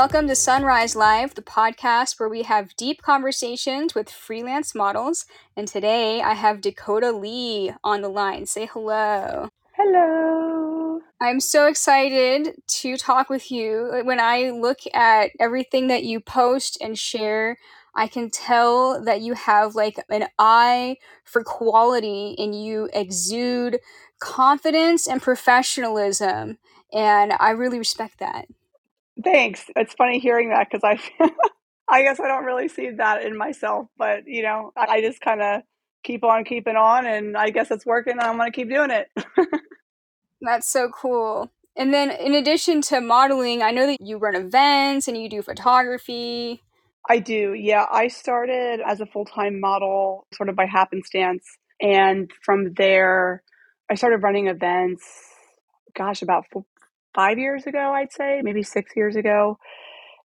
Welcome to Sunrise Live, the podcast where we have deep conversations with freelance models. And today I have Dakota Lee on the line. Say hello. Hello. I'm so excited to talk with you. When I look at everything that you post and share, I can tell that you have like an eye for quality and you exude confidence and professionalism. And I really respect that. Thanks. It's funny hearing that because I, I guess I don't really see that in myself, but you know, I just kind of keep on keeping on, and I guess it's working, and I'm gonna keep doing it. That's so cool. And then, in addition to modeling, I know that you run events and you do photography. I do, yeah. I started as a full time model sort of by happenstance. And from there, I started running events, gosh, about five years ago, I'd say, maybe six years ago.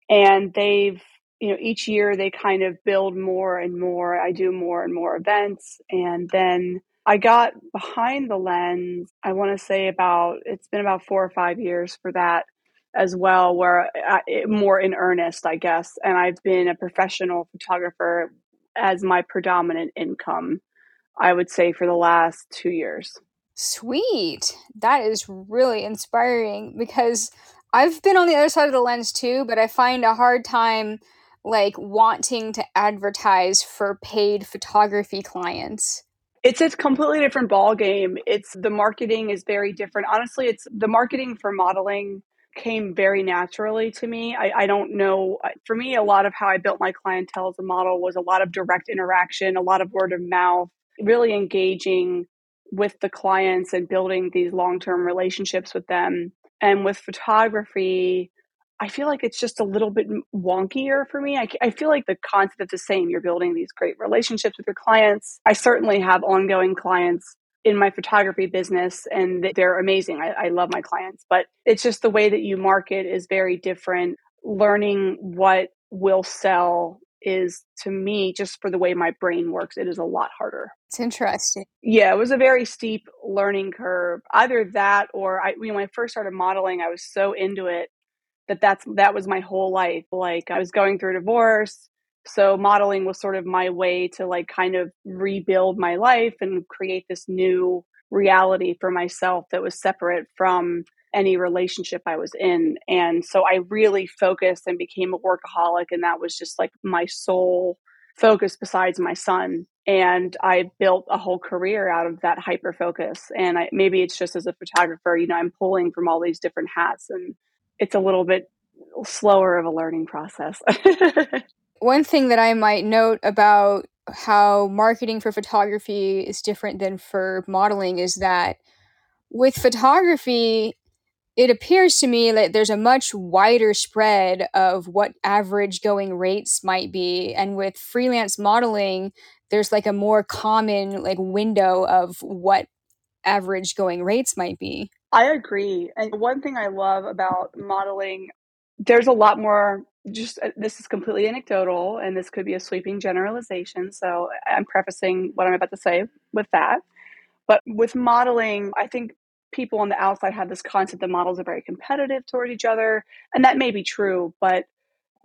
And they've, you know, each year they kind of build more and more. I do more and more events. And then I got behind the lens, I want to say about, it's been about four or five years for that as well, where I, more in earnest, I guess. And I've been a professional photographer as my predominant income, I would say, for the last two years. Sweet. That is really inspiring because I've been on the other side of the lens too, but I find a hard time like wanting to advertise for paid photography clients. It's a completely different ball game. It's the marketing is very different. Honestly, it's the marketing for modeling came very naturally to me. I, I don't know. For me, a lot of how I built my clientele as a model was a lot of direct interaction, a lot of word of mouth, really engaging with the clients and building these long-term relationships with them. And with photography i feel like it's just a little bit wonkier for me. I, I feel like the concept is the same. You're building these great relationships with your clients. I certainly have ongoing clients in my photography business and they're amazing. I, I love my clients. But it's just the way that you market is very different. Learning what will sell is to me just for the way my brain works it is a lot harder. It's interesting. Yeah it was a very steep learning curve. Either that or i you know when i first started modeling i was so into it that that's that was my whole life. Like i was going through a divorce so modeling was sort of my way to like kind of rebuild my life and create this new reality for myself that was separate from any relationship I was in. And so I really focused and became a workaholic. And that was just like my sole focus besides my son. And I built a whole career out of that hyper focus. And I, maybe it's just as a photographer, you know, I'm pulling from all these different hats and it's a little bit slower of a learning process. One thing that I might note about how marketing for photography is different than for modeling is that with photography, it appears to me that there's a much wider spread of what average going rates might be. And with freelance modeling there's like a more common like window of what average going rates might be. I agree. And one thing i love about modeling there's a lot more just uh, this is completely anecdotal and this could be a sweeping generalization so i'm prefacing what i'm about to say with that. But with modeling i think people on the outside have this concept that models are very competitive toward each other, and that may be true, but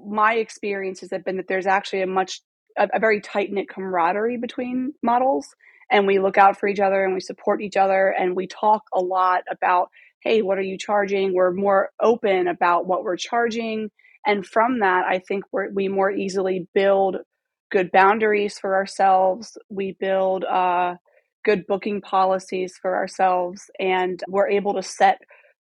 my experiences have been that there's actually a much a, a very tight knit camaraderie between models, and we look out for each other and we support each other, and we talk a lot about, hey, what are you charging? We're more open about what we're charging, and from that, I think we we more easily build good boundaries for ourselves. We build uh, good booking policies for ourselves and we're able to set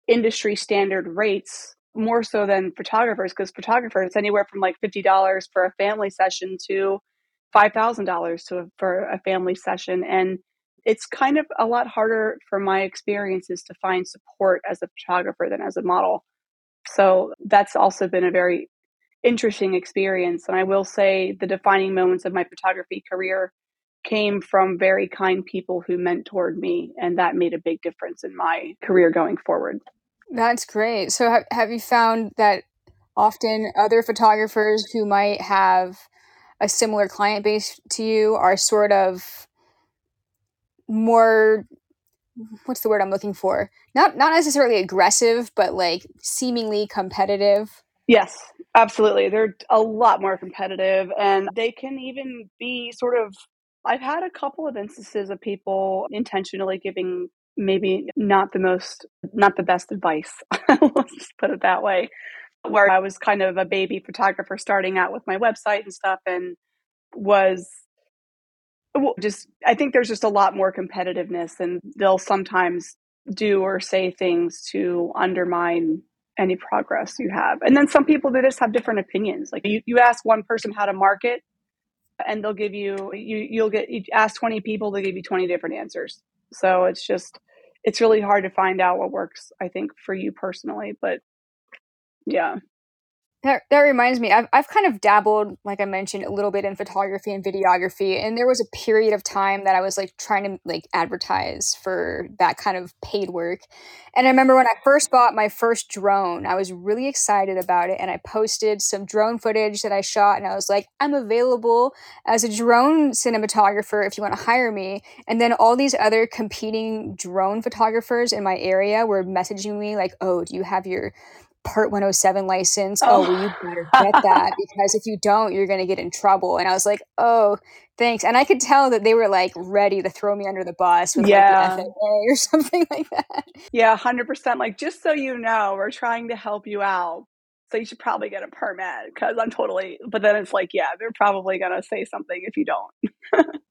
industry standard rates more so than photographers because photographers anywhere from like $50 for a family session to $5000 to for a family session. And it's kind of a lot harder for my experiences to find support as a photographer than as a model. So that's also been a very interesting experience. And i will say the defining moments of my photography career came from very kind people who mentored me, and that made a big difference in my career going forward. That's great. So, have, have you found that often other photographers who might have a similar client base to you are sort of more what's the word I'm looking for? Not not necessarily aggressive, but like seemingly competitive. Yes, Absolutely. They're a lot more competitive, and they can even be sort of I've had a couple of instances of people intentionally giving maybe not the most not the best advice. Let's just put it that way. Where I was kind of a baby photographer starting out with my website and stuff and was just I think there's just a lot more competitiveness, and they'll sometimes do or say things to undermine any progress you have. And then some people they just have different opinions. Like you, you ask one person how to market, and they'll give you you you'll get you ask 20 people, they give you 20 different answers. So it's just it's really hard to find out what works. I think for you personally, but yeah. That, that reminds me, I've, I've kind of dabbled, like I mentioned, a little bit in photography and videography. And there was a period of time that I was like trying to like advertise for that kind of paid work. And I remember when I first bought my first drone, I was really excited about it. And I posted some drone footage that I shot. And I was like, I'm available as a drone cinematographer if you want to hire me. And then all these other competing drone photographers in my area were messaging me, like, oh, do you have your part 107 license. Oh. oh, well, you better get that because if you don't, you're going to get in trouble. And I was like, oh, thanks. And I could tell that they were like ready to throw me under the bus with Yeah. like the FAA or something like that. Yeah, 100%. Like, just so you know, we're trying to help you out. So you should probably get a permit because I'm totally, but then it's like, yeah, they're probably going to say something if you don't.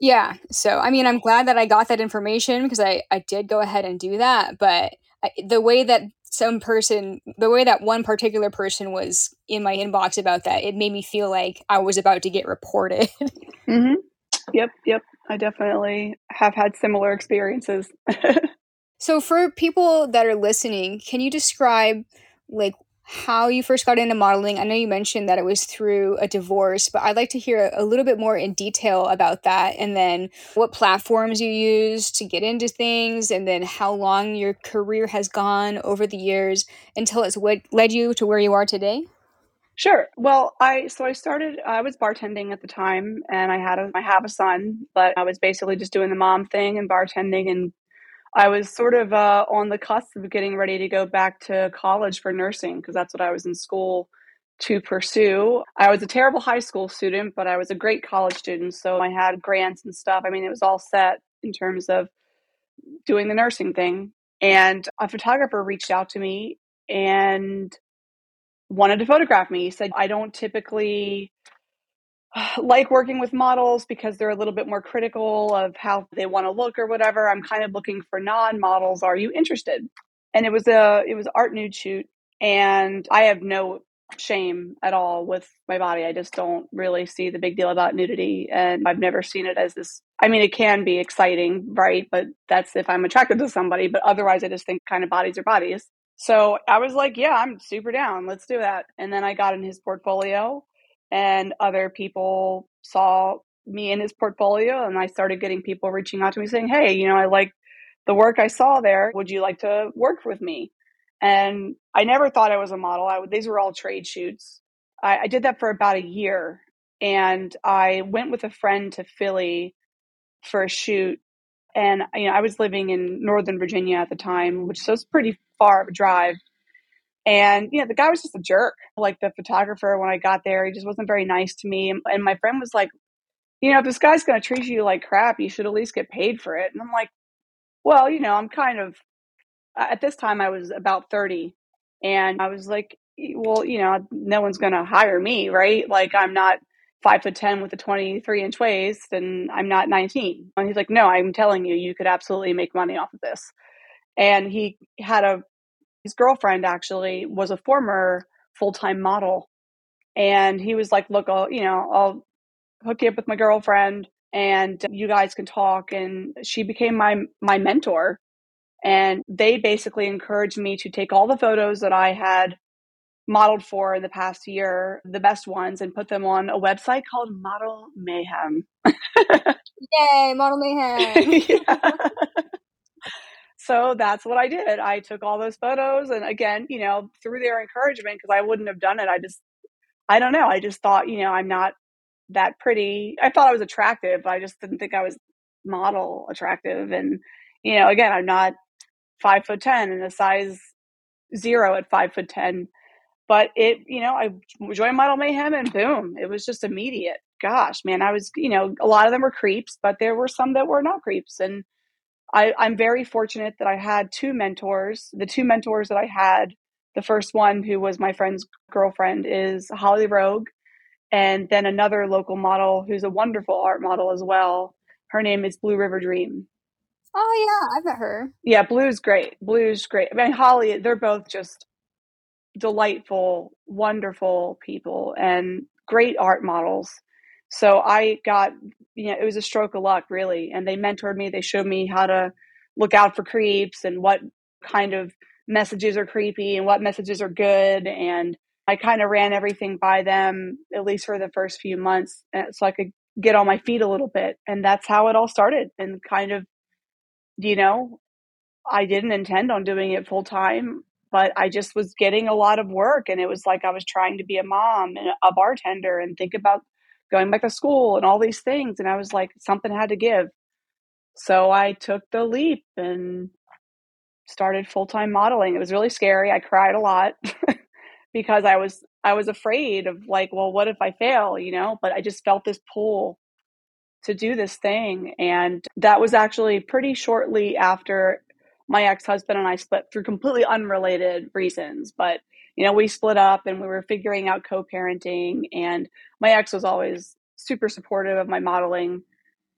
Yeah. So, I mean, I'm glad that I got that information because I, I did go ahead and do that. But I, the way that some person, the way that one particular person was in my inbox about that, it made me feel like I was about to get reported. hmm Yep, yep. I definitely have had similar experiences. so, for people that are listening, can you describe like how you first got into modeling. I know you mentioned that it was through a divorce, but I'd like to hear a little bit more in detail about that and then what platforms you use to get into things and then how long your career has gone over the years until it's what led you to where you are today. Sure. Well, I so I started I was bartending at the time and I had a I have a son, but I was basically just doing the mom thing and bartending and I was sort of uh, on the cusp of getting ready to go back to college for nursing because that's what I was in school to pursue. I was a terrible high school student, but I was a great college student. So I had grants and stuff. I mean, it was all set in terms of doing the nursing thing. And a photographer reached out to me and wanted to photograph me. He said, I don't typically like working with models because they're a little bit more critical of how they want to look or whatever. I'm kind of looking for non-models. Are you interested? And it was a it was art nude shoot and I have no shame at all with my body. I just don't really see the big deal about nudity and I've never seen it as this I mean it can be exciting, right? But that's if I'm attracted to somebody, but otherwise I just think kind of bodies are bodies. So I was like, yeah, I'm super down. Let's do that. And then I got in his portfolio and other people saw me in his portfolio and I started getting people reaching out to me saying, "Hey, you know, I like the work I saw there. Would you like to work with me?" And I never thought I was a model. I, these were all trade shoots. I, I did that for about a year, and I went with a friend to Philly for a shoot. And you know, I was living in Northern Virginia at the time, which was pretty far of a drive. And you know, the guy was just a jerk. Like the photographer, when I got there, he just wasn't very nice to me. And my friend was like, you know, if this guy's going to treat you like crap, you should at least get paid for it. And I'm like, well, you know, I'm kind of at this time I was about 30, and I was like, well, you know, no one's going to hire me, right? Like I'm not five foot ten with a 23 inch waist, and I'm not 19. And he's like, no, I'm telling you, you could absolutely make money off of this. And he had a his girlfriend actually was a former full time model. And he was like, Look, I'll, you know, I'll hook you up with my girlfriend and you guys can talk. And she became my, my mentor. And they basically encouraged me to take all the photos that I had modeled for in the past year, the best ones, and put them on a website called Model Mayhem. Yay, Model Mayhem. yeah so that's what I did. I took all those photos, and again, you know, through their encouragement, because I wouldn't have done it. I just, I don't know. I just thought, you know, I'm not that pretty. I thought I was attractive, but I just didn't think I was model attractive. And you know, again, I'm not five foot ten and a size zero at five foot ten. but it, you know, I joined Model Mayhem and boom, it was just immediate. Gosh, man, I was, you know, a lot of them were creeps, but there were some that were not creeps. And I, I'm very fortunate that I had two mentors. The two mentors that I had, the first one, who was my friend's girlfriend, is Holly Rogue. And then another local model who's a wonderful art model as well. Her name is Blue River Dream. Oh yeah, I've met her. Yeah, Blue's great. Blue's great. I mean, Holly, they're both just delightful, wonderful people and great art models. So I got, you know, it was a stroke of luck, really. And they mentored me. They showed me how to look out for creeps and what kind of messages are creepy and what messages are good. And I kind of ran everything by them, at least for the first few months, uh, so I could get on my feet a little bit. And that's how it all started. And kind of, you know, I didn't intend on doing it full time but I just was getting a lot of work and it was like I was trying to be a mom and a bartender and think about going back to school and all these things and I was like something had to give. So I took the leap and started full-time modeling. It was really scary. I cried a lot because I was I was afraid of like, well, what if I fail, you know? But I just felt this pull to do this thing and that was actually pretty shortly after my ex-husband and I split through completely unrelated reasons, but you know, we split up and we were figuring out co-parenting and my ex was always super supportive of my modeling.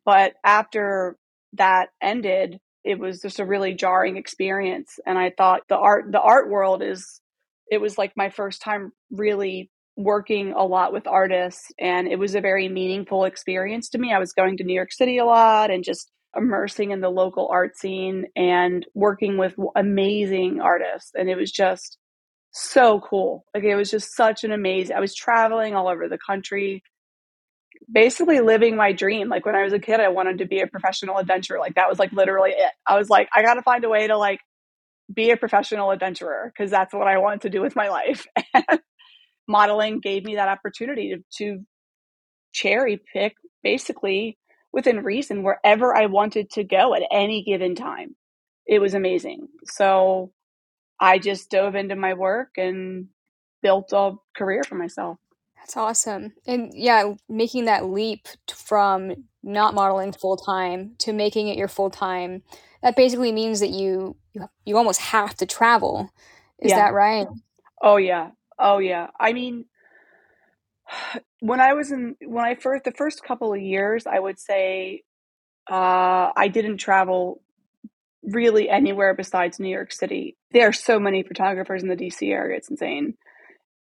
But after that ended, it was just a really jarring experience and I thought the art the art world is it was like my first time really working a lot with artists and it was a very meaningful experience to me. I was going to New York City a lot and just immersing in the local art scene and working with amazing artists. And it was just so cool. Like it was just such an amazing. I was traveling all over the country, basically living my dream. Like when I was a kid, I wanted to be a professional adventurer. Like that was like literally it. I was like, I got to find a way to like be a professional adventurer because that's what I wanted to do with my life. modeling gave me that opportunity to, to cherry pick basically within reason wherever I wanted to go at any given time. It was amazing. So I just dove into my work and built a career for myself. That's awesome. And yeah, making that leap from not modeling full time to making it your full time, that basically means that you you, you almost have to travel. Is yeah. that right? Oh yeah. Oh yeah. I mean, when I was in when I first the first couple of years, I would say uh, I didn't travel really anywhere besides New York City. There are so many photographers in the DC area; it's insane.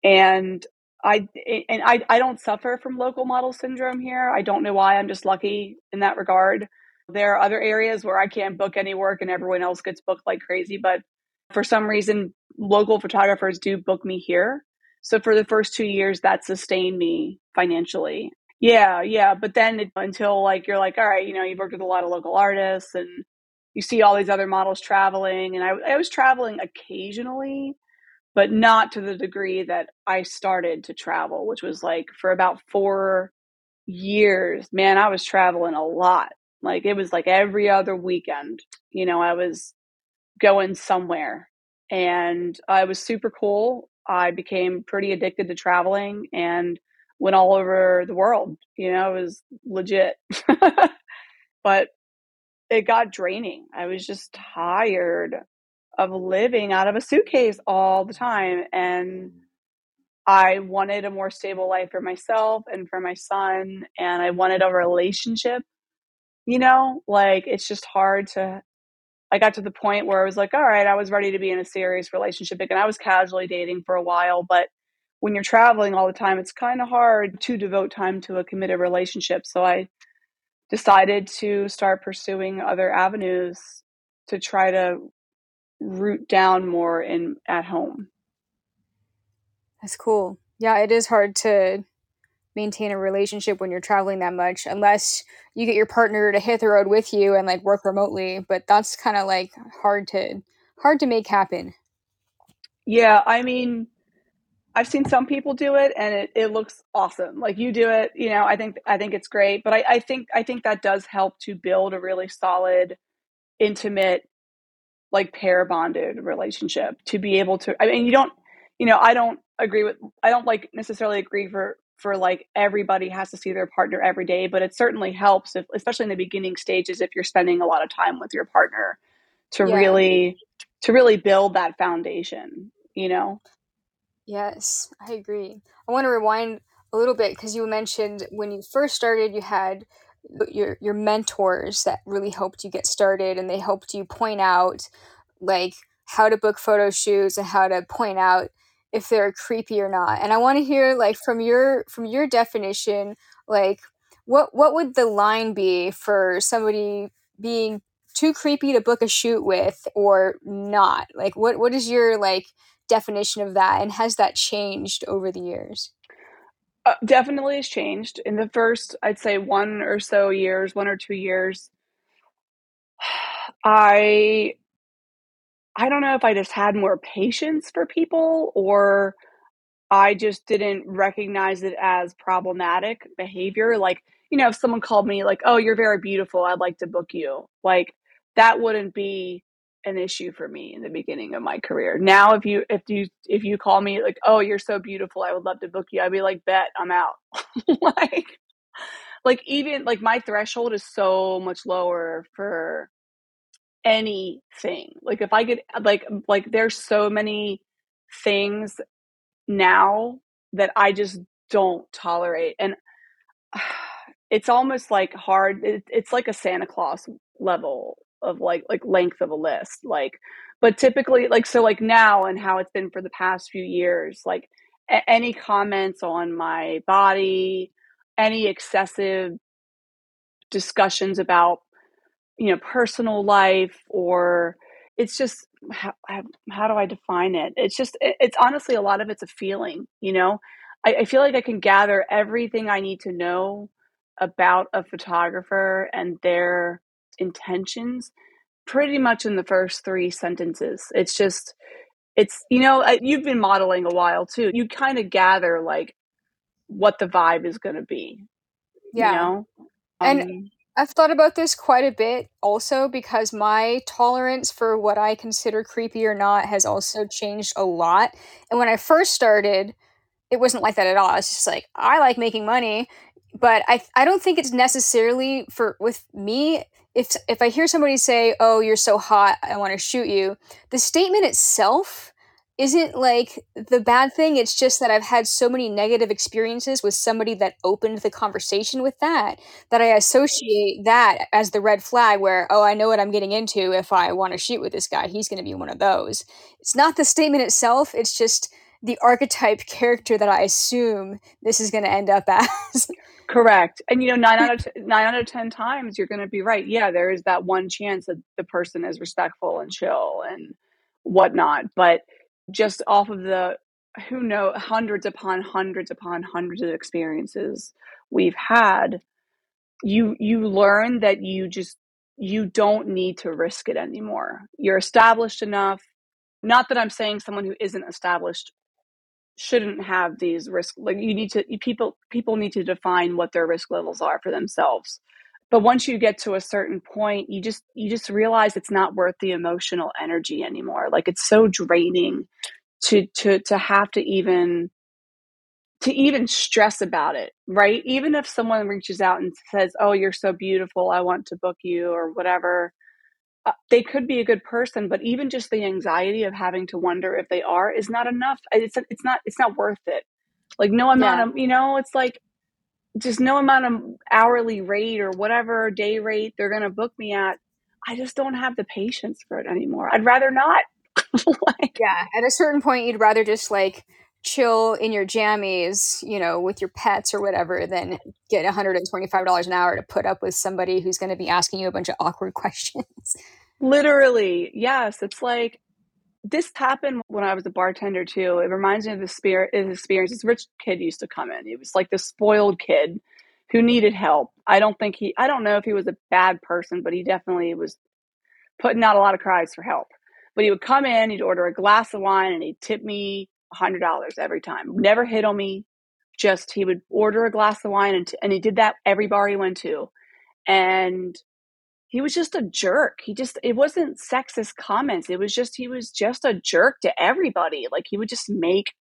And I and I I don't suffer from local model syndrome here. I don't know why. I'm just lucky in that regard. There are other areas where I can't book any work and everyone else gets booked like crazy, but for some reason local photographers do book me here so for the first two years, that sustained me financially. Yeah, yeah. But then it, until like you're like, all right, you know, you've worked with a lot of local artists and you see all these other models traveling. And I, I was traveling occasionally, but not to the degree that I started to travel, which was like for about four years. Man, I was traveling a lot. Like it was like every other weekend, you know, I was going somewhere and I was super cool. I became pretty addicted to traveling and went all over the world. You know, it was legit. but it got draining. I was just tired of living out of a suitcase all the time. And mm. I wanted a more stable life for myself and for my son. And I wanted a relationship. You know, like it's just hard to I got to the point where I was like, all right, I was ready to be in a serious relationship again. I was casually dating for a while, but when you're traveling all the time, it's kind of hard to devote time to a committed relationship. So I decided to start pursuing other avenues to try to root down more in at home. That's cool. Yeah, it is hard to maintain a relationship when you're traveling that much unless you get your partner to hit the road with you and like work remotely but that's kind of like hard to hard to make happen yeah i mean i've seen some people do it and it, it looks awesome like you do it you know i think i think it's great but I, I think i think that does help to build a really solid intimate like pair bonded relationship to be able to i mean you don't you know, I don't agree with I don't like necessarily agree for for like everybody has to see their partner every day, but it certainly helps if especially in the beginning stages if you're spending a lot of time with your partner to Yeah. really to really build that foundation, you know. Yes, I agree. I want to rewind a little bit because you mentioned when you first started, you had your your mentors that really helped you get started, and they helped you point out like how to book photo shoots and how to point out if they're creepy or not. And I want to hear like from your from your definition, like what what would the line be for somebody being too creepy to book a shoot with or not? Like what what is your like definition of that and has that changed over the years? Uh, definitely has changed. In the first, I'd say one or so years, one or two years, I I don't know if I just had more patience for people or I just didn't recognize it as problematic behavior. Like, you know, if someone called me like, "Oh, you're very beautiful. I'd like to book you." Like, that wouldn't be an issue for me in the beginning of my career. Now, if you if you if you call me like, "Oh, you're so beautiful. I would love to book you." I'd be like, "Bet, I'm out." like like even like my threshold is so much lower for anything. Like if I could like like there's so many things now that I just don't tolerate and it's almost like hard it, it's like a Santa Claus level of like like length of a list like but typically like so like now and how it's been for the past few years like a- any comments on my body any excessive discussions about you know personal life or it's just how, how do i define it? It's just it's honestly a lot of it's a feeling you know? I, I feel like i can gather everything i need to know about a photographer and their intentions pretty much in the first three sentences it's just it's you know you've been modeling a while too you kind of gather like what the vibe is going to be Yeah. you know And um, I've thought about this quite a bit also because my tolerance for what I consider creepy or not has also changed a lot. And when I first started, it wasn't like that at all. It's just like I like making money, but I I don't think it's necessarily for with me if if I hear somebody say, "Oh, you're so hot, I want to shoot you." The statement itself isn't like the bad thing. It's just that I've had so many negative experiences with somebody that opened the conversation with that that I associate that as the red flag where, "Oh, I know what I'm getting into if I want to shoot with this guy. He's going to be one of those." It's not the statement itself, it's just the archetype character that I assume this is going to end up as. Correct. And you know, nine out of t- nine out of ten times, you're going to be right. Yeah, there is that one chance that the person is respectful and chill and whatnot. But just off of the who know hundreds upon hundreds upon hundreds of experiences we've had, you you learn that you just you don't need to risk it anymore. You're established enough. Not that I'm saying someone who isn't established shouldn't have these risk like you need to people people need to define what their risk levels are for themselves. But once you get to a certain point you just you just realize it's not worth the emotional energy anymore. Like it's so draining to to to have to even to even stress about it right? Even if someone reaches out and says oh you're so beautiful i want to book you or whatever uh, they could be a good person, but even just the anxiety of having to wonder if they are is not enough. It's it's not it's not worth it. Like no amount yeah. of you know, it's like just no amount of hourly rate or whatever day rate they're going to book me at. I just don't have the patience for it anymore. I'd rather not. like, yeah, at a certain point, you'd rather just like chill in your jammies, you know, with your pets or whatever, than get $125 an hour to put up with somebody who's going to be asking you a bunch of awkward questions. Literally, yes. It's like this happened when I was a bartender too. It reminds me of the spirit his experience. This rich kid used to come in. He was like this spoiled kid who needed help. I don't think he I don't know if he was a bad person, but he definitely was putting out a lot of cries for help. But he would come in, he'd order a glass of wine, and he'd tip me $100 every time. Never hit on me. Just he would order a glass of wine, and, t- and he did that every bar he went to. And he was just a jerk. He just it wasn't sexist comments. It was just he was just a jerk to everybody. Like he would just make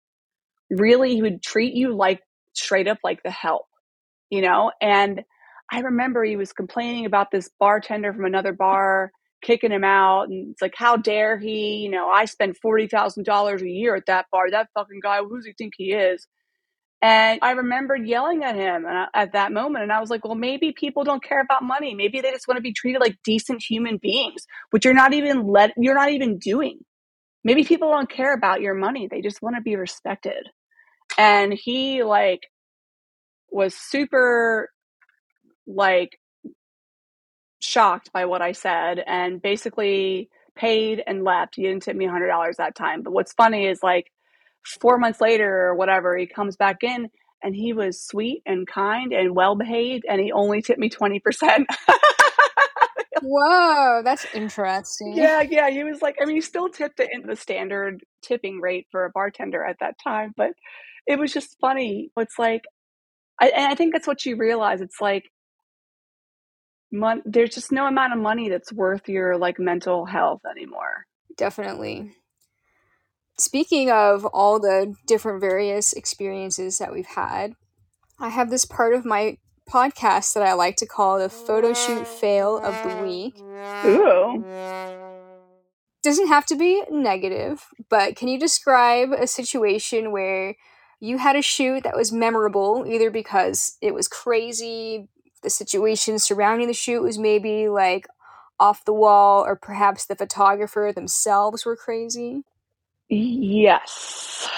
really he would treat you like straight up like the help, you know? And I remember he was complaining about this bartender from another bar kicking him out and it's like how dare he, you know, I spend $40,000 a year at that bar. That fucking guy, who does he think he is? And I remembered yelling at him at that moment. And I was like, well, maybe people don't care about money. Maybe they just want to be treated like decent human beings, which you're not even let, you're not even doing. Maybe people don't care about your money. They just want to be respected. And he like was super like shocked by what I said and basically paid and left. He didn't tip me $100 that time. But what's funny is like four months later or whatever, he comes back in and he was sweet and kind and well behaved and he only tipped me 20%. Whoa, that's interesting. Yeah, yeah. He was like, I mean, he still tipped it in the standard tipping rate for a bartender at that time, but it was just funny. It's like, I, and I think that's what you realize. It's like, mon- there's just no amount of money that's worth your like mental health anymore. Definitely. Speaking of all the different various experiences that we've had, I have this part of my podcast that I like to call the photo shoot fail of the week. Ooh. Doesn't have to be negative, but can you describe a situation where you had a shoot that was memorable, either because it was crazy, the situation surrounding the shoot was maybe like off the wall, or perhaps the photographer themselves were crazy? Yes.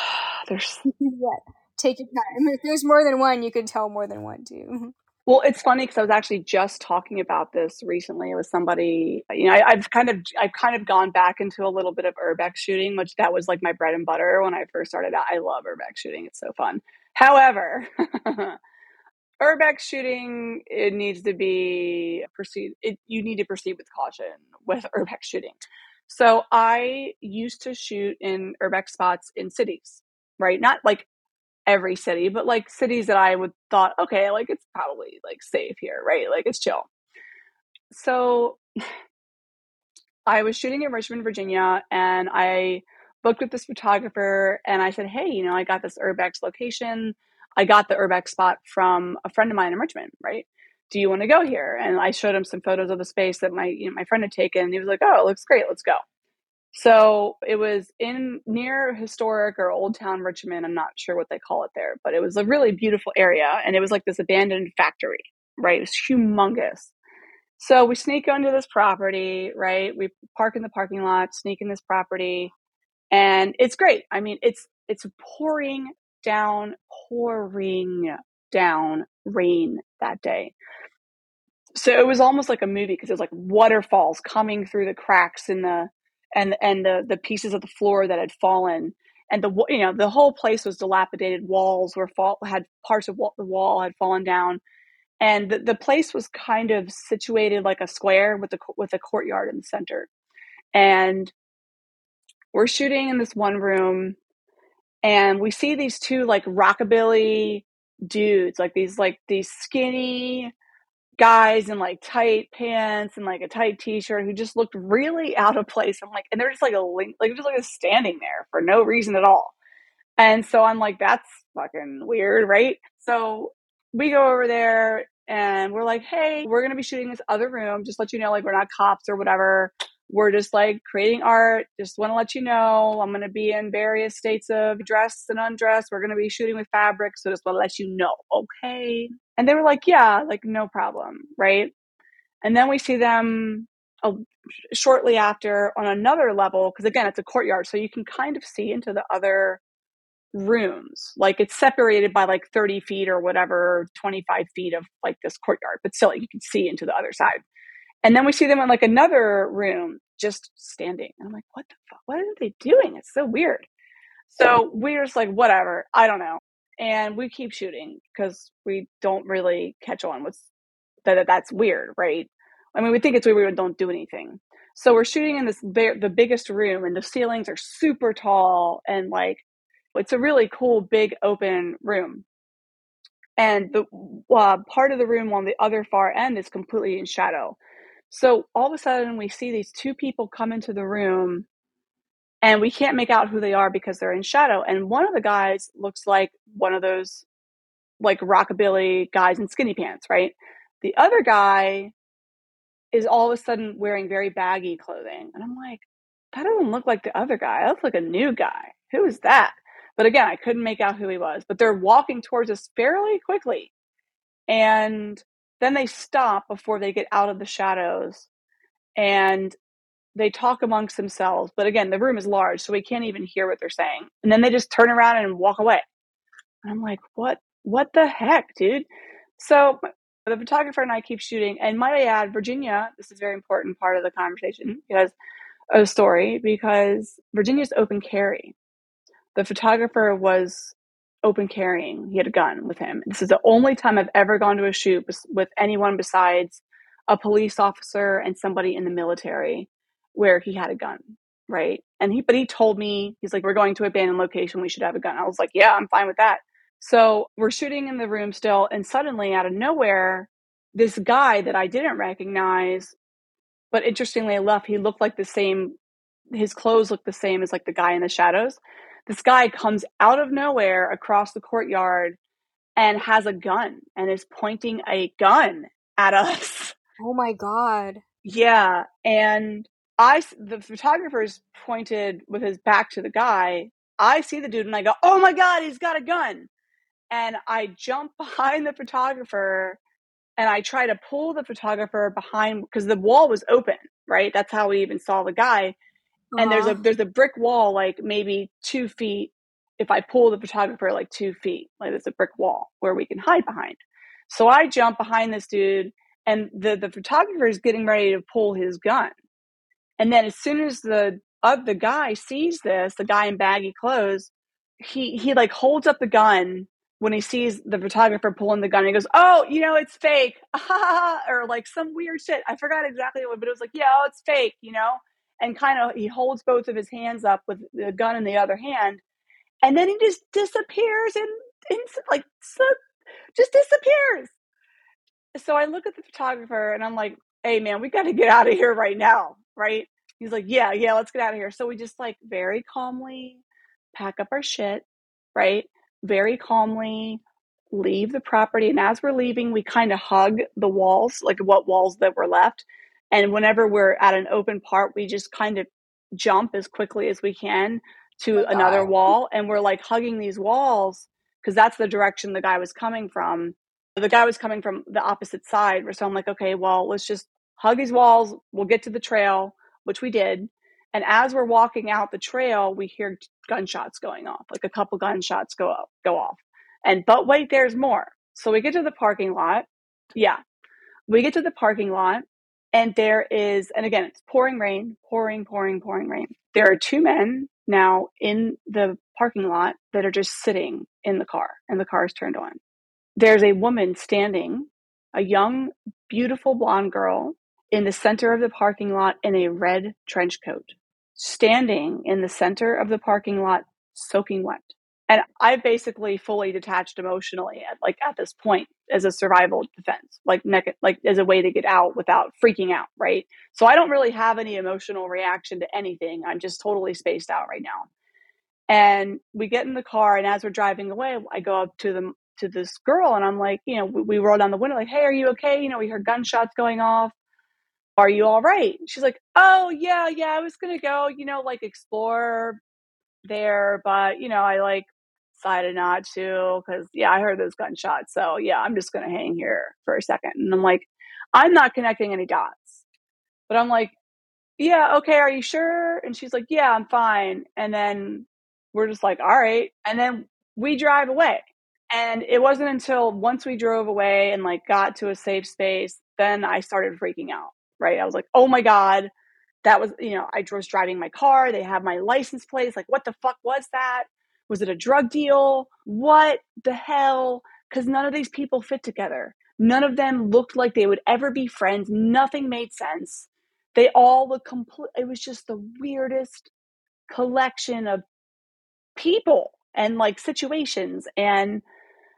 There's yeah. Take your time. If there's more than one, you can tell more than one too. Well, it's funny because I was actually just talking about this recently with somebody. You know, I, have kind of I've kind of gone back into a little bit of urbex shooting, which that was like my bread and butter when I first started out. I love urbex shooting; it's so fun. However, urbex shooting it needs to be proceed. It, you need to proceed with caution with urbex shooting. So I used to shoot in urbex spots in cities, right? Not like every city, but like cities that I would thought, okay, like it's probably like safe here, right? Like it's chill. So I was shooting in Richmond, Virginia, and I booked with this photographer and I said, Hey, you know, I got this urbex location. I got the urbex spot from a friend of mine in Richmond, right? Do you want to go here? And I showed him some photos of the space that my you know, my friend had taken. And he was like, Oh, it looks great. Let's go. So it was in near historic or old town Richmond. I'm not sure what they call it there, but it was a really beautiful area. And it was like this abandoned factory, right? It was humongous. So we sneak onto this property, right? We park in the parking lot, sneak in this property, and it's great. I mean, it's it's pouring down, pouring down rain that day. So it was almost like a movie because it was like waterfalls coming through the cracks in the and and the the pieces of the floor that had fallen. And the you know the whole place was dilapidated. Walls were fall had parts of the wall had fallen down. And the, the place was kind of situated like a square with a with a courtyard in the center. And we're shooting in this one room and we see these two like rockabilly dudes like these like these skinny guys in like tight pants and like a tight t-shirt who just looked really out of place. I'm like, and they're just like a link, like just like standing there for no reason at all. And so I'm like, that's fucking weird, right? So we go over there and we're like, hey, we're gonna be shooting this other room. Just let you know, like we're not cops or whatever. We're just like creating art. Just want to let you know I'm gonna be in various states of dress and undress. We're gonna be shooting with fabric, so just want to let you know, okay? And they were like, yeah, like no problem, right? And then we see them uh, shortly after on another level, because again, it's a courtyard, so you can kind of see into the other rooms. Like it's separated by like 30 feet or whatever, 25 feet of like this courtyard, but still you can see into the other side. And then we see them in like another room just standing. And I'm like, what the fuck? What are they doing? It's so weird. So we're just like, whatever. I don't know and we keep shooting because we don't really catch on what's that that's weird, right? I mean, we think it's weird, we don't do anything. So we're shooting in this the biggest room, and the ceilings are super tall, and like it's a really cool big open room. And the uh, part of the room on the other far end is completely in shadow. So all of a sudden, we see these two people come into the room, and we can't make out who they are because they're in shadow. And one of the guys looks like one of those like rockabilly guys in skinny pants, right? The other guy is all of a sudden wearing very baggy clothing. And I'm like, that doesn't look like the other guy. That looks like a new guy. Who is that? But again, I couldn't make out who he was. But they're walking towards us fairly quickly. And then they stop before they get out of the shadows and they talk amongst themselves. But again, the room is large, so we can't even hear what they're saying. And then they just turn around and walk away. And I'm like, what what the heck, dude? So the photographer and I keep shooting. And might I add, Virginia, this is a very important part of the conversation because a story, because Virginia's open carry. The photographer was open carrying. He had a gun with him. This is the only time I've ever gone to a shoot with anyone besides a police officer and somebody in the military where he had a gun, right? And he, but he told me, he's like, we're going to abandoned location. We should have a gun. I was like, yeah, I'm fine with that. So we're shooting in the room still, and suddenly, out of nowhere, this guy that I didn't recognize, but interestingly enough, he looked like the same, his clothes looked the same as like the guy in the shadows. This guy comes out of nowhere across the courtyard and has a gun and is pointing a gun at us. Oh my god. Yeah, and I the photographer's pointed with his back to the guy. I see the dude and I go, "Oh my god, he's got a gun." and I jump behind the photographer and I try to pull the photographer behind because the wall was open, right? That's how we even saw the guy. Uh-huh. And there's a there's a brick wall like maybe two feet. If I pull the photographer like two feet, like there's a brick wall where we can hide behind. So I jump behind this dude, and the the photographer is getting ready to pull his gun. And then as soon as the uh, the guy sees this, the guy in baggy clothes, he he like holds up the gun when he sees the photographer pulling the gun, he goes, "Oh, you know, it's fake," or like some weird shit. I forgot exactly what, but it was like, "Yeah, oh, it's fake," you know. And kind of he holds both of his hands up with the gun in the other hand, and then he just disappears and, and like so, just disappears. So I look at the photographer and I'm like, "Hey, man, we got to get out of here right now, right?" He's like, "Yeah, yeah, let's get out of here." So we just like very calmly pack up our shit, right? very calmly leave the property. And as we're leaving, we kind of hug the walls, like what walls that were left. And whenever we're at an open part, we just kind of jump as quickly as we can to oh another wall. And we're like hugging these walls because that's the direction the guy was coming from. The guy was coming from the opposite side. So I'm like, okay, well, let's just hug these walls. We'll get to the trail, which we did. And as we're walking out the trail, we hear gunshots going off, like a couple gunshots go up, go off. And but wait, there's more. So we get to the parking lot. Yeah. We get to the parking lot and there is and again, it's pouring rain, pouring, pouring, pouring rain. There are two men now in the parking lot that are just sitting in the car and the car is turned on. There's a woman standing, a young, beautiful blonde girl in the center of the parking lot in a red trench coat standing in the center of the parking lot, soaking wet. And I basically fully detached emotionally at like at this point as a survival defense, like like as a way to get out without freaking out, right? So I don't really have any emotional reaction to anything. I'm just totally spaced out right now. And we get in the car, and as we're driving away, I go up to them to this girl, and I'm like, you know, we, we roll down the window, like, hey, are you okay? You know, we heard gunshots going off are you all right? She's like, oh, yeah, yeah, I was to go, you know, like explore there, but, you know, I like decided not to because, yeah, I heard those gunshots. So, yeah, I'm just to hang here for a second. And I'm like, I'm not connecting any dots. But I'm like, yeah, okay, are you sure? And she's like, yeah, I'm fine. And then we're just like, all right. And then we drive away. And it wasn't until once we drove away and like got to a safe space, then I started freaking out right? I was like, oh my God, that was, you know, I was driving my car. They have my license plates. Like, what the fuck was that? Was it a drug deal? What the hell? Because none of these people fit together. None of them looked like they would ever be friends. Nothing made sense. They all looked complete. It was just the weirdest collection of people and like situations. And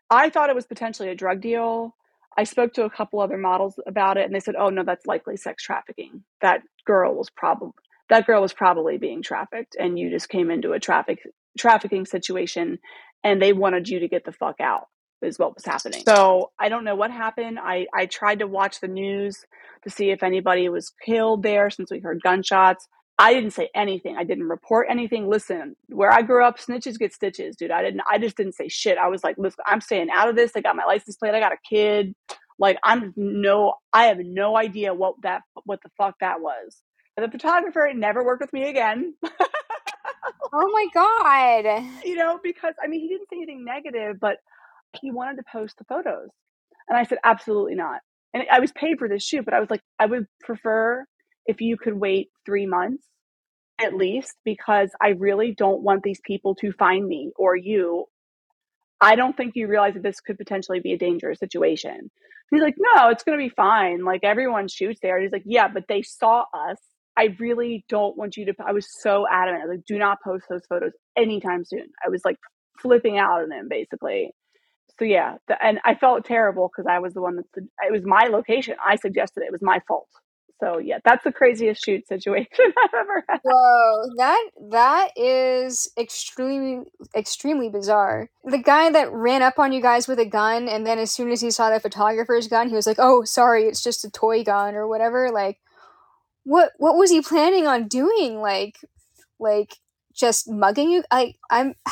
I thought it was potentially a drug deal. I spoke to a couple other models about it and they said, "Oh no, that's likely sex trafficking. That girl was probably that girl was probably being trafficked and you just came into a traffic trafficking situation and they wanted you to get the fuck out." Is what was happening. So I don't know what happened. I, I tried to watch the news to see if anybody was killed there since we heard gunshots. I didn't say anything. I didn't report anything. Listen, where I grew up, snitches get stitches, dude. I didn't. I just didn't say shit. I was like, listen, I'm staying out of this. I got my license plate. I got a kid. Like, I'm no. I have no idea what that what the fuck that was. The photographer never worked with me again. oh my god. You know, because I mean, he didn't say anything negative, but he wanted to post the photos, and I said, absolutely not. And I was paid for this shoot, but I was like, I would prefer if you could wait three months at least because I really don't want these people to find me or you. I don't think you realize that this could potentially be a dangerous situation. He's like, no, it's going to be fine. Like everyone shoots there. He's like, yeah, but they saw us. I really don't want you to. I was so adamant. I was like, do not post those photos anytime soon. I was like flipping out on him basically. So yeah, the, and I felt terrible because I was the one that it was my location. I suggested it. it was my fault. So yeah, that's the craziest shoot situation I've ever had. Whoa, that that is extremely extremely bizarre. The guy that ran up on you guys with a gun, and then as soon as he saw the photographer's gun, he was like, "Oh, sorry, it's just a toy gun or whatever." Like, what what was he planning on doing? Like, like just mugging you? I I'm.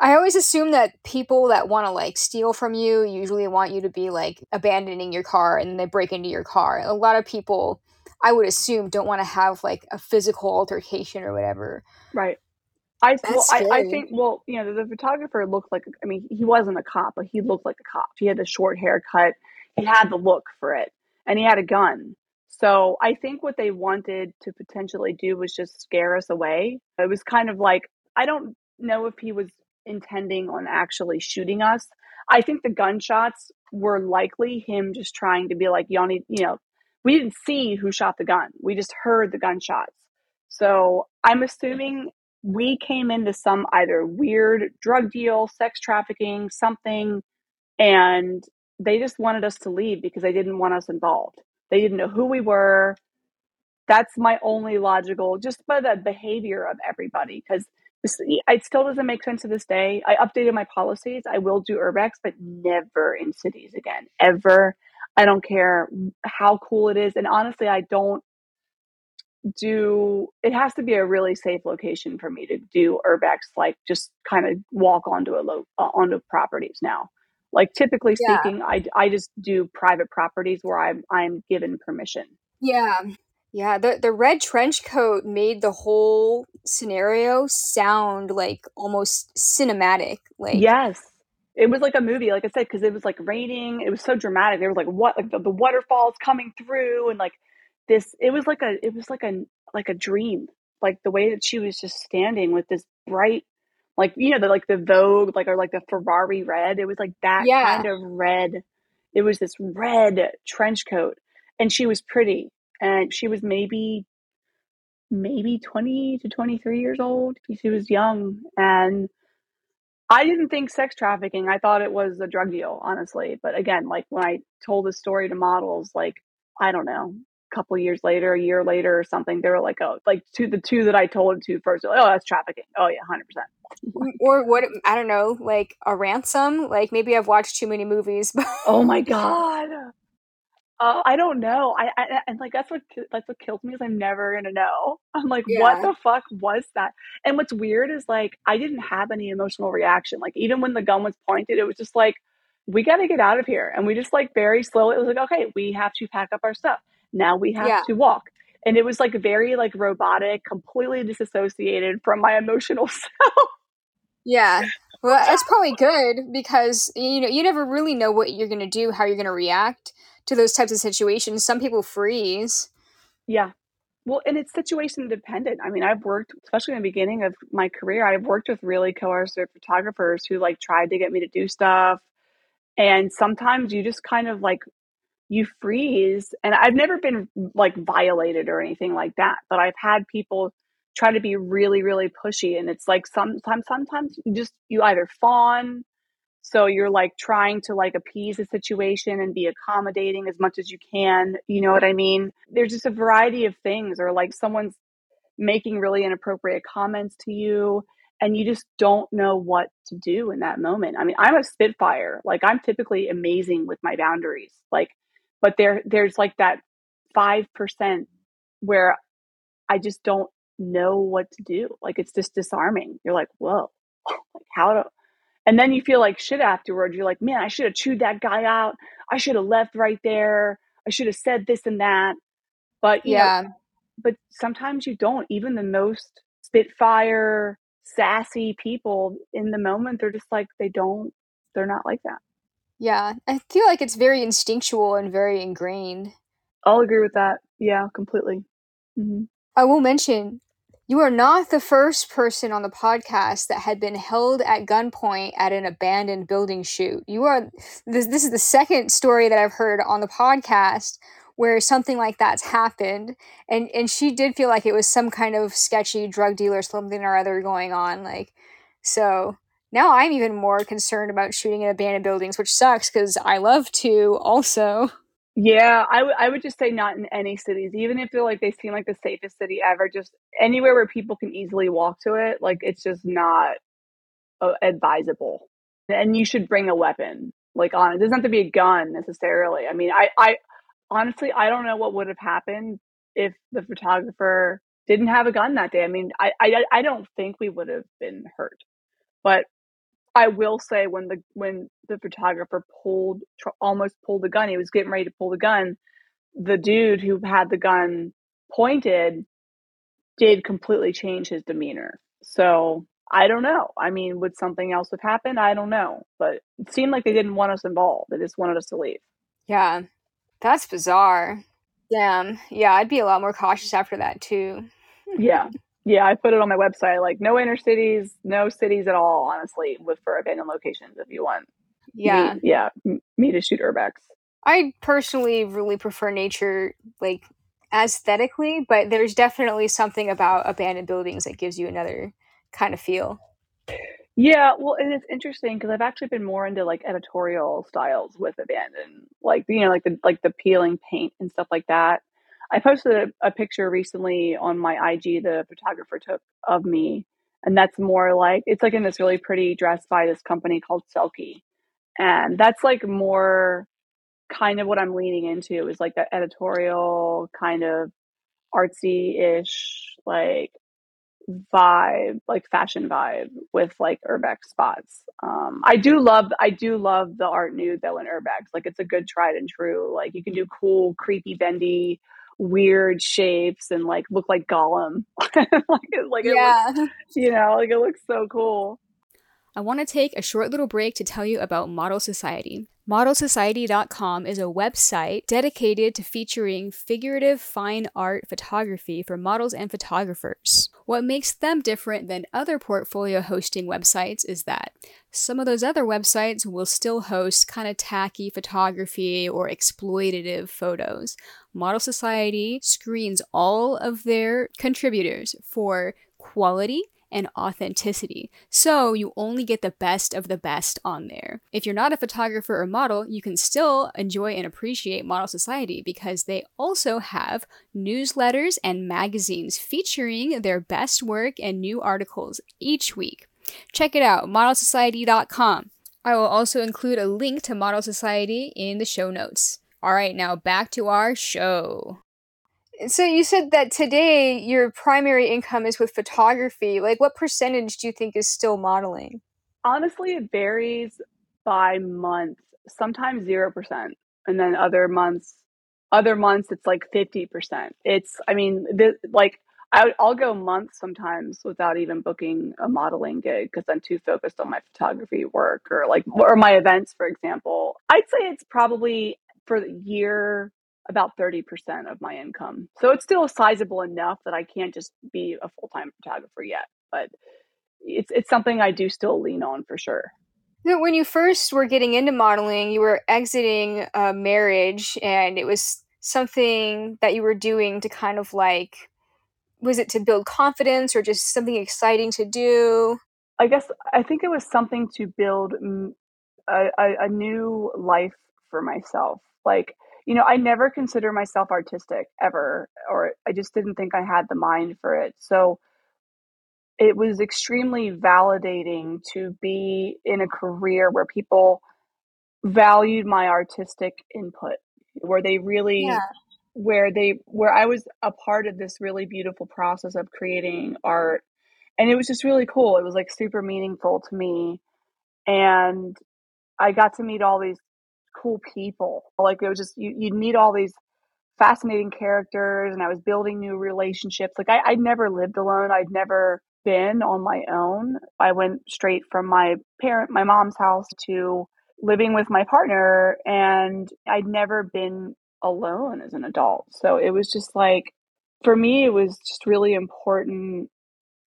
I always assume that people that want to like steal from you usually want you to be like abandoning your car and they break into your car. A lot of people, I would assume, don't want to have like a physical altercation or whatever. Right. I well, I, I, think well, you know, the, the, photographer looked like I mean, he wasn't a cop, but he looked like a cop. He had the short haircut, he had the look for it, and he had a gun. So I think what they wanted to potentially do was just scare us away. It was kind of like I don't know if he was intending on actually shooting us. I think the gunshots were likely him just trying to be like, Yanni, you know, we didn't see who shot the gun. We just heard the gunshots. So I'm assuming we came into some either weird drug deal, sex trafficking, something, and they just wanted us to leave because they didn't want us involved. They didn't know who we were. That's my only logical, just by the behavior of everybody, because it still doesn't make sense to this day. I updated my policies. I will do urbex, but never in cities again, ever. I don't care how cool it is, and honestly, I don't do. It has to be a really safe location for me to do urbex. Like just kind of walk onto a uh, onto properties now. Like typically Yeah. speaking, I I just do private properties where I'm I'm given permission. Yeah. Yeah, the the red trench coat made the whole scenario sound like almost cinematic. Like Yes. It was like a movie, like I said, because it was like raining. It was so dramatic. There was like what like the, the waterfalls coming through and like this it was like a it was like a like a dream. Like the way that she was just standing with this bright like you know the like the Vogue like or like the Ferrari red. It was like that Yeah. kind of red. It was this red trench coat and she was pretty and she was maybe maybe 20 to 23 years old. She was young and I didn't think sex trafficking. I thought it was a drug deal, honestly. But again, like when I told the story to models, like I don't know, couple years later, a year later or something, they were like, "Oh, like to the two that I told to first, like, oh, that's trafficking. Oh yeah, hundred percent." or what I don't know, like a ransom. Like maybe I've watched too many movies. But Oh my god. Uh, I don't know. I, I and like that's what that's what kills me is I'm never gonna know. I'm like, what the fuck was that? And what's weird is like I didn't have any emotional reaction. Like even when the gun was pointed, it was just like, we got to get out of here. And we just like very slowly. It was like, okay, we have to pack up our stuff. Now we have yeah, to walk. And it was like very like robotic, completely disassociated from my emotional self. yeah. Well, that's probably good because you know you never really know what you're gonna do, how you're gonna react to those types of situations. Some people freeze. Yeah. Well, and it's situation dependent. I mean, I've worked, especially in the beginning of my career, I've worked with really coercive photographers who like tried to get me to do stuff. And sometimes you just kind of like you freeze. And I've never been like violated or anything like that, but I've had people try to be really, really pushy. And it's like sometimes, sometimes you just, you either fawn So you're like trying to like appease the situation and be accommodating as much as you can. You know what I mean? There's just a variety of things, or like someone's making really inappropriate comments to you and you just don't know what to do in that moment. I mean, I'm a spitfire. Like I'm typically amazing with my boundaries. Like but there there's like that 5% where I just don't know what to do. Like it's just disarming. You're like, "Whoa. Like how do and then you feel like shit afterwards. You're like, man, I should have chewed that guy out. I should have left right there. I should have said this and that. But you yeah. know, but sometimes you don't. Even the most spitfire, sassy people in the moment, they're just like they don't. They're not like that. Yeah, I feel like it's very instinctual and very ingrained. I'll agree with that. Yeah, completely. hmm I will mention you are not the first person on the podcast that had been held at gunpoint at an abandoned building shoot. You are this, this is the second story that I've heard on the podcast where something like that's happened and and she did feel like it was some kind of sketchy drug dealer something or other going on like so now I'm even more concerned about shooting in abandoned buildings, which sucks because I love to also. Yeah, I, w- I would just say not in any cities, even if they're like they seem like the safest city ever. Just anywhere where people can easily walk to it, like it's just not uh, advisable. And you should bring a weapon. Like on it doesn't have to be a gun necessarily. I mean, I, I honestly I don't know what would have happened if the photographer didn't have a gun that day. I mean, I I, I don't think we would have been hurt, but I will say when the when the photographer pulled tr- almost pulled the gun, he was getting ready to pull the gun. The dude who had the gun pointed did completely change his demeanor. So I don't know. I mean, would something else have happened? I don't know. But it seemed like they didn't want us involved. They just wanted us to leave. Yeah, that's bizarre. Damn. Yeah, I'd be a lot more cautious after that too. yeah. Yeah, I put it on my website. Like no inner cities, no cities at all. Honestly, with for abandoned locations, if you want. Yeah, me, yeah, me to shoot urbex. I personally really prefer nature, like aesthetically, but there's definitely something about abandoned buildings that gives you another kind of feel. Yeah, well, and it's interesting because I've actually been more into like editorial styles with abandoned, like you know, like the like the peeling paint and stuff like that. I posted a, a picture recently on my IG the photographer took of me, and that's more like it's like in this really pretty dress by this company called Selkie, and that's like more kind of what I'm leaning into is like that editorial kind of artsy ish like vibe, like fashion vibe with like urbex spots. Um, I do love, I do love the art nude though in urbex. Like it's a good tried and true. Like you can do cool, creepy, bendy, weird shapes and like look like Gollum. like like yeah. it looks, you know, like it looks so cool. I want to take a short little break to tell you about Model Society. ModelSociety.com is a website dedicated to featuring figurative fine art photography for models and photographers. What makes them different than other portfolio hosting websites is that some of those other websites will still host kind of tacky photography or exploitative photos. Model Society screens all of their contributors for quality and authenticity. So you only get the best of the best on there. If you're not a photographer or model, you can still enjoy and appreciate Model Society because they also have newsletters and magazines featuring their best work and new articles each week. Check it out, modelsociety.com. I will also include a link to Model Society in the show notes. All right, now back to our show. So you said that today your primary income is with photography. Like what percentage do you think is still modeling? Honestly, it varies by month. Sometimes 0%, and then other months other months it's like 50%. It's I mean, like I, will go months sometimes without even booking a modeling gig because I'm too focused on my photography work or like or my events, for example. I'd say it's probably for the year about 30% of my income. So it's still sizable enough that I can't just be a full-time photographer yet, but it's it's something I do still lean on for sure. When you first were getting into modeling, you were exiting a marriage and it was something that you were doing to kind of like was it to build confidence or just something exciting to do? I guess I think it was something to build a, a, a new life for myself. Like, you know, I never consider myself artistic ever, or I just didn't think I had the mind for it. So it was extremely validating to be in a career where people valued my artistic input, where they Yeah. really where they where I was a part of this really beautiful process of creating art and it was just really cool. It was like super meaningful to me and I got to meet all these cool people. Like it was just you you'd meet all these fascinating characters and I was building new relationships. Like I I'd never lived alone. I'd never been on my own. I went straight from my parent my mom's house to living with my partner and I'd never been alone as an adult. So it was just like for me it was just really important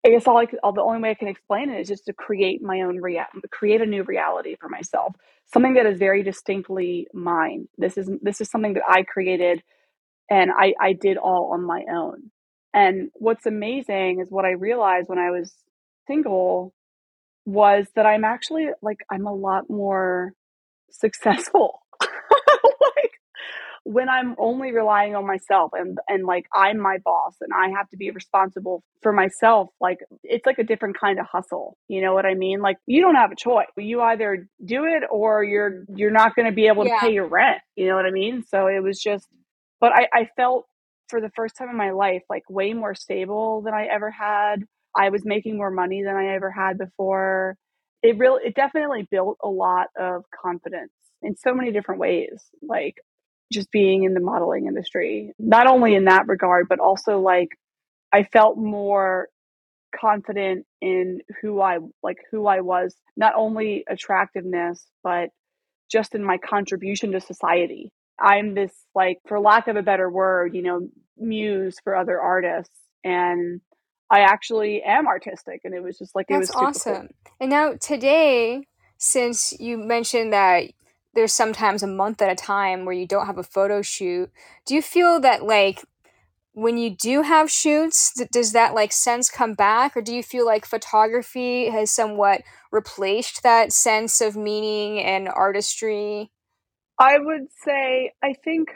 I guess all I could, all the only way I can explain it is just to create my own rea- create a new reality for myself, something that is very distinctly mine. This is this is something that I created, and I I did all on my own. And what's amazing is what I realized when I was single was that I'm actually like I'm a lot more successful. when I'm only relying on myself and and like I'm my boss and I have to be responsible for myself, like it's like a different kind of hustle. You know what I mean? Like you don't have a choice. You either do it or you're you're not going to be able to Yeah. pay your rent. You know what I mean? So it was just but I I felt for the first time in my life like way more stable than I ever had. I was making more money than I ever had before. It really it definitely built a lot of confidence in so many different ways. Like just being in the modeling industry. Not only in that regard, but also like I felt more confident in who I like who I was, not only attractiveness, but just in my contribution to society. I'm this like for lack of a better word, you know, muse for other artists and I actually am artistic and it was just like it was super cool. awesome. And now today, since you mentioned that there's sometimes a month at a time where you don't have a photo shoot, do you feel that like when you do have shoots, th- does that like sense come back, or do you feel like photography has somewhat replaced that sense of meaning and artistry? I would say I think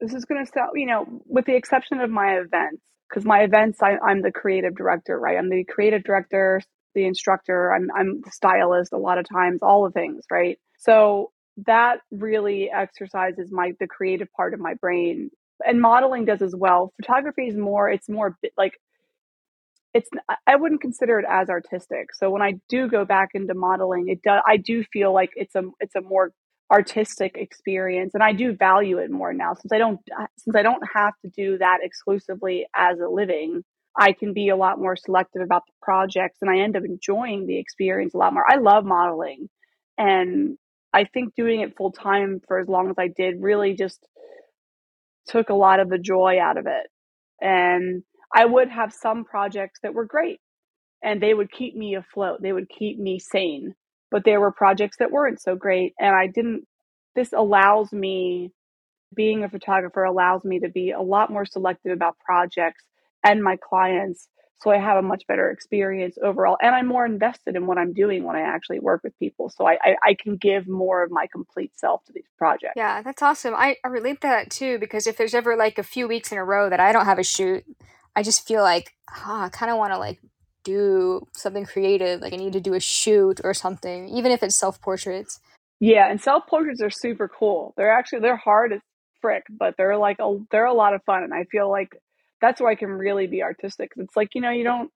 this is going to sound, you know, with the exception of my events, because my events, I, I'm the creative director, right? I'm the creative director, the instructor, I'm I'm the stylist a lot of times, all the things, right? So that really exercises my the creative part of my brain, and modeling does as well. Photography is more, it's more like it's I wouldn't consider it as artistic. So when I do go back into modeling, it does I do feel like it's a it's a more artistic experience and I do value it more now since I don't uh, since I don't have to do that exclusively as a living. I can be a lot more selective about the projects and I end up enjoying the experience a lot more. I love modeling and I think doing it full time for as long as I did really just took a lot of the joy out of it. And I would have some projects that were great and they would keep me afloat. They would keep me sane. But there were projects that weren't so great. And I didn't, this allows me, being a photographer allows me to be a lot more selective about projects and my clients. So I have a much better experience overall. And I'm more invested in what I'm doing when I actually work with people. So I, I, I can give more of my complete self to these projects. Yeah, that's awesome. I, I relate to that too because if there's ever like a few weeks in a row that I don't have a shoot, I just feel like ah, I kind of want to like do something creative. Like I need to do a shoot or something, even if it's self portraits. Yeah, and self portraits are super cool. They're actually they're hard as frick, but they're like a they're a lot of fun, and I feel like that's where I can really be artistic. It's like you know you don't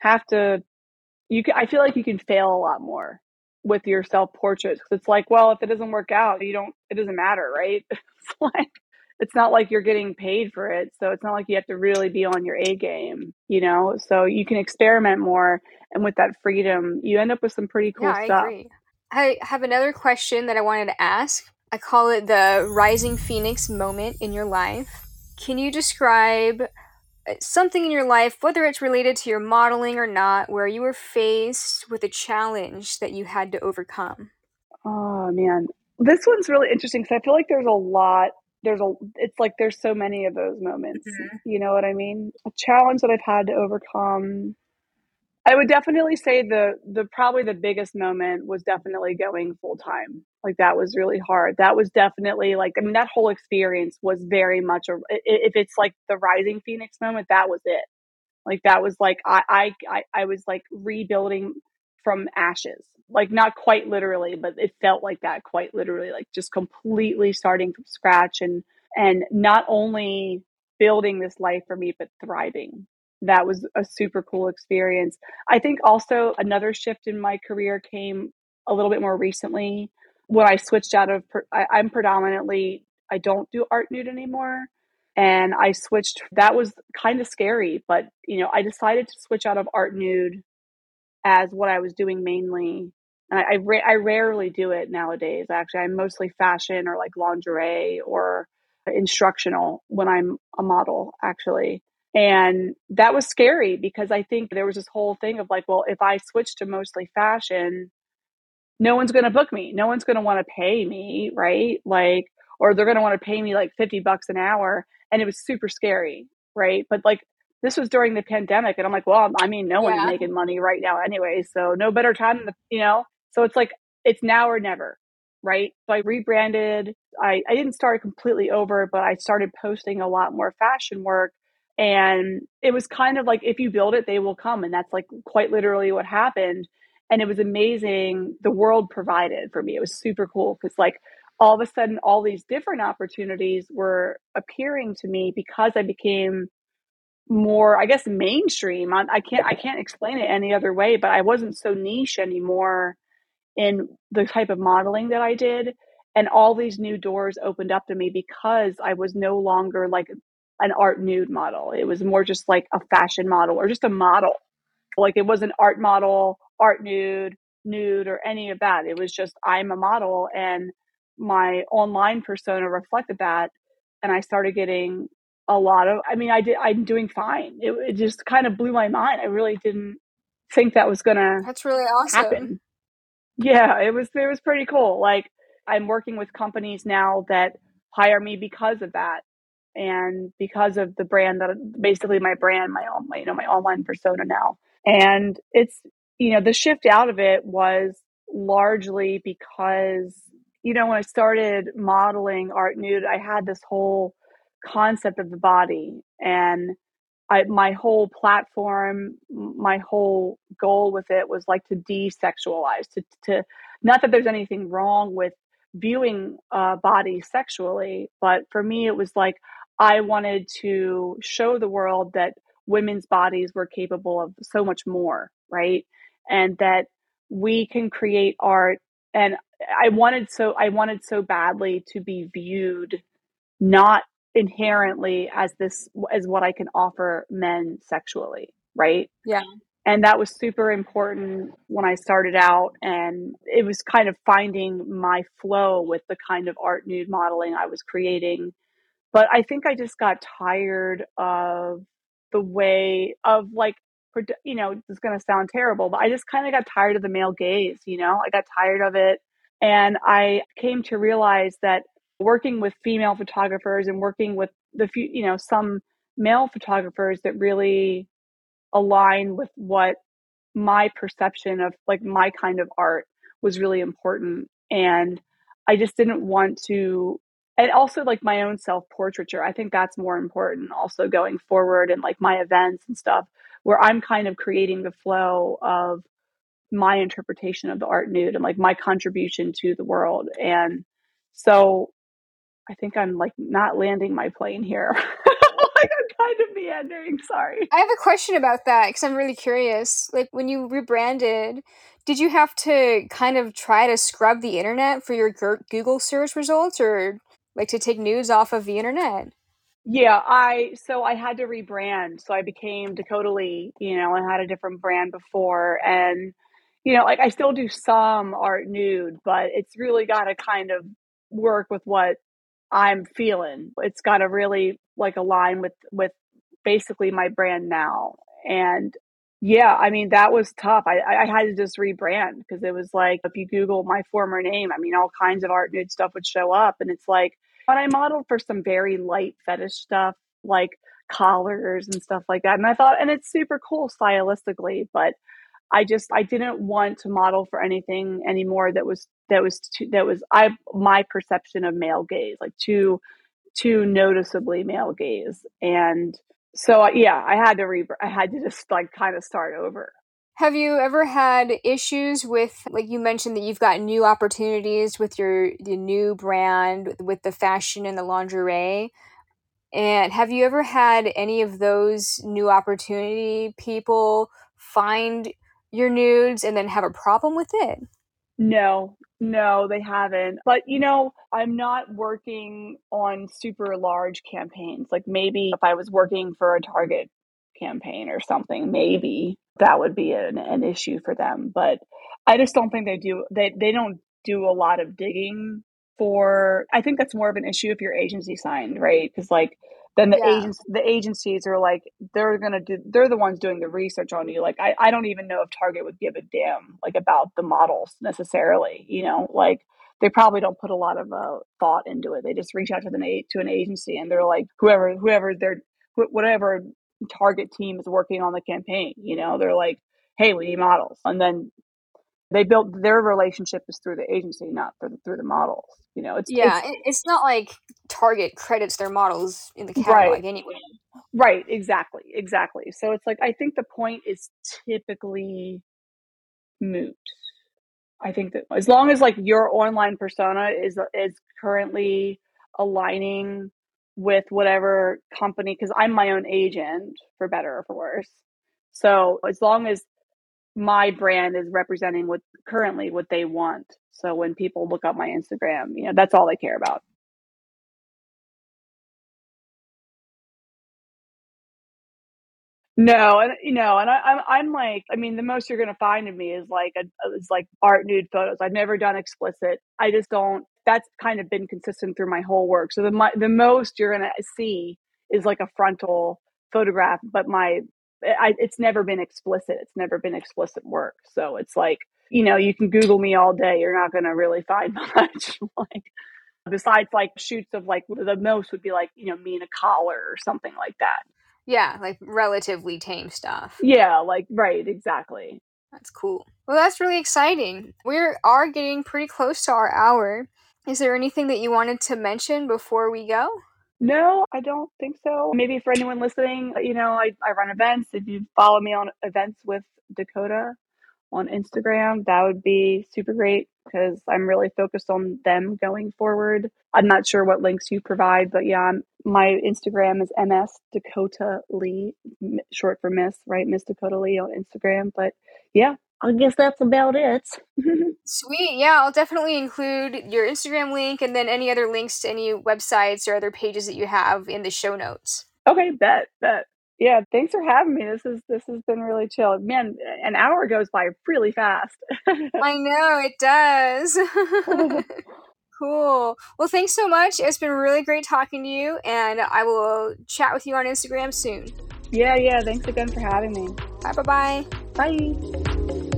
have to. You can, I feel like you can fail a lot more with your self portraits it's like, well, if it doesn't work out, you don't. It doesn't matter, right? It's like it's not like you're getting paid for it, so it's not like you have to really be on your A game, you know. So you can experiment more, and with that freedom, you end up with some pretty Yeah, cool I stuff. agree. I have another question that I wanted to ask. I call it the rising phoenix moment in your life. Can you describe something in your life, whether it's related to your modeling or not, where you were faced with a challenge that you had to overcome? Oh man, this one's really interesting because I feel like there's a lot. There's a. It's like there's so many of those moments. Mhm. You know what I mean? A challenge that I've had to overcome. I would definitely say the the probably the biggest moment was definitely going full time. Like that was really hard. That was definitely like I mean that whole experience was very much a if it's like the rising phoenix moment, that was it. Like that was like I I I was like rebuilding from ashes. Like not quite literally, but it felt like that quite literally, like just completely starting from scratch and and not only building this life for me, but thriving. That was a super cool experience. I think also another shift in my career came a little bit more recently when I switched out of, I, I'm predominantly, I don't do art nude anymore and I switched. That was kind of scary, but you know, I decided to switch out of art nude as what I was doing mainly. And I, I, ra- I rarely do it nowadays. Actually, I'm mostly fashion or like lingerie or instructional when I'm a model, actually. And that was scary because I think there was this whole thing of like, well, if I switch to mostly fashion, no one's going to book me. No one's going to want to pay me, right? Like, or they're going to want to pay me like 50 bucks an hour. And it was super scary, right? But like, this was during the pandemic. And I'm like, well, I mean, no yeah. one's making money right now anyway. So no better time than the, you know? So it's like, it's now or never, right? So I rebranded. I, I didn't start completely over, but I started posting a lot more fashion work. And it was kind of like, if you build it, they will come. And that's like quite literally what happened. And it was amazing the world provided for me. It was super cool because like all of a sudden all these different opportunities were appearing to me because i became more i guess mainstream. I can't i can't explain it any other way but i wasn't so niche anymore in the type of modeling that i did. And all these new doors opened up to me because i was no longer like an art nude model it was more just like a fashion model or just a model like it wasn't art model art nude, nude, or any of that. It was just I'm a model, and my online persona reflected that. And I started getting a lot of. I mean, I did. I'm doing fine. It, it just kind of blew my mind. I really didn't think that was gonna. That's really awesome. Happen. Yeah, it was. It was pretty cool. Like I'm working with companies now that hire me because of that and because of the brand that basically my brand my own you know my online persona now. And it's you know, the shift out of it was largely because, you know, when I started modeling art nude, I had this whole concept of the body. And I, my whole platform, my whole goal with it was like to desexualize, to, to not that there's anything wrong with viewing uh, body sexually, but for me, it was like I wanted to show the world that women's bodies were capable of so much more, right? and that we can create art and i wanted so i wanted so badly to be viewed not inherently as this as what i can offer men sexually right? Yeah. And that was super important when i started out and it was kind of finding my flow with the kind of art nude modeling i was creating but i think i just got tired of the way of like you know, it's going to sound terrible, but I just kind of got tired of the male gaze, you know, I got tired of it. And I came to realize that working with female photographers and working with the few, you know, some male photographers that really align with what my perception of like my kind of art was really important. And I just didn't want to and also like my own self portraiture. I think that's more important also going forward and like my events and stuff where I'm kind of creating the flow of my interpretation of the art nude and like my contribution to the world. And so I think I'm like not landing my plane here. like I'm kind of meandering. Sorry. I have a question about that because I'm really curious. Like when you rebranded, did you have to kind of try to scrub the internet for your Google search results or like to take news off of the internet? Yeah, I so I had to rebrand. So I became Dakota Lee, you know, I had a different brand before and you know, like I still do some art nude, but it's really got to kind of work with what I'm feeling. It's got to really like align with with basically my brand now. And yeah, I mean that was tough. I I had to just rebrand because it was like if you Google my former name, I mean all kinds of art nude stuff would show up, and it's like but I modeled for some very light fetish stuff, like collars and stuff like that. And I thought, and it's super cool stylistically, but I just I didn't want to model for anything anymore that was that was too, that was I my perception of male gaze like too too noticeably male gaze and so yeah I had to re I had to just like kind of start over. Have you ever had issues with like you mentioned that you've got new opportunities with your the new brand with the fashion and the lingerie? And have you ever had any of those new opportunity people find your nudes and then have a problem with it? No, no, they haven't. But, you know, I'm not working on super large campaigns. Like maybe if I was working for a Target campaign or something, maybe that would be an, an issue for them. But I just don't think they do. They they don't do a lot of digging for. I think that's more of an issue if your agency signed, right? Because like then the Yeah. agents the agencies are like they're gonna do they're the ones doing the research on you. Like I, I don't even know if target would give a damn like about the models necessarily you know? Like they probably don't put a lot of uh, thought into it. They just reach out to the to an agency and they're like whoever whoever their whatever target team is working on the campaign you know? They're like hey we need models. And then they built their relationship is through the agency not for the, through the models you know? It's yeah it's, it's not like target credits their models in the catalog right. anyway. Right exactly exactly. So it's like i think the point is typically moot. I think that as long as like your online persona is is currently aligning with whatever company because i'm my own agent for better or for worse. So as long as my brand is representing what currently what they want. So when people look up my Instagram, you know, that's all they care about. No, and you know, and I'm I'm like, I mean, the most you're gonna find of me is like a is like art nude photos. I've never done explicit. I just don't. That's kind of been consistent through my whole work. So the my, the most you're gonna see is like a frontal photograph, but my I, it's never been explicit. It's never been explicit work. So it's like, you know, you can Google me all day. You're not going to really find much. like, besides like shoots of like the most would be like, you know, me in a collar or something like that. Yeah, like relatively tame stuff. Yeah, like, right, exactly. That's cool. Well, that's really exciting. We are getting pretty close to our hour. Is there anything that you wanted to mention before we go? No, I don't think so. Maybe for anyone listening, you know, I, I run events. If you follow me on events with Dakota on Instagram, that would be super great because I'm really focused on them going forward. I'm not sure what links you provide, but yeah, I'm, my Instagram is MS Dakota Lee, short for Miss, right? Miss Dakota Lee on Instagram. But yeah, I guess that's about it. Sweet. Yeah, I'll definitely include your Instagram link and then any other links to any websites or other pages that you have in the show notes. Okay, bet, bet. Yeah, thanks for having me. This is this has been really chill. Man, an hour goes by really fast. I know it does. cool. Well, thanks so much. It's been really great talking to you, and I will chat with you on Instagram soon. Yeah, yeah. Thanks again for having me. Bye, bye, bye. Bye.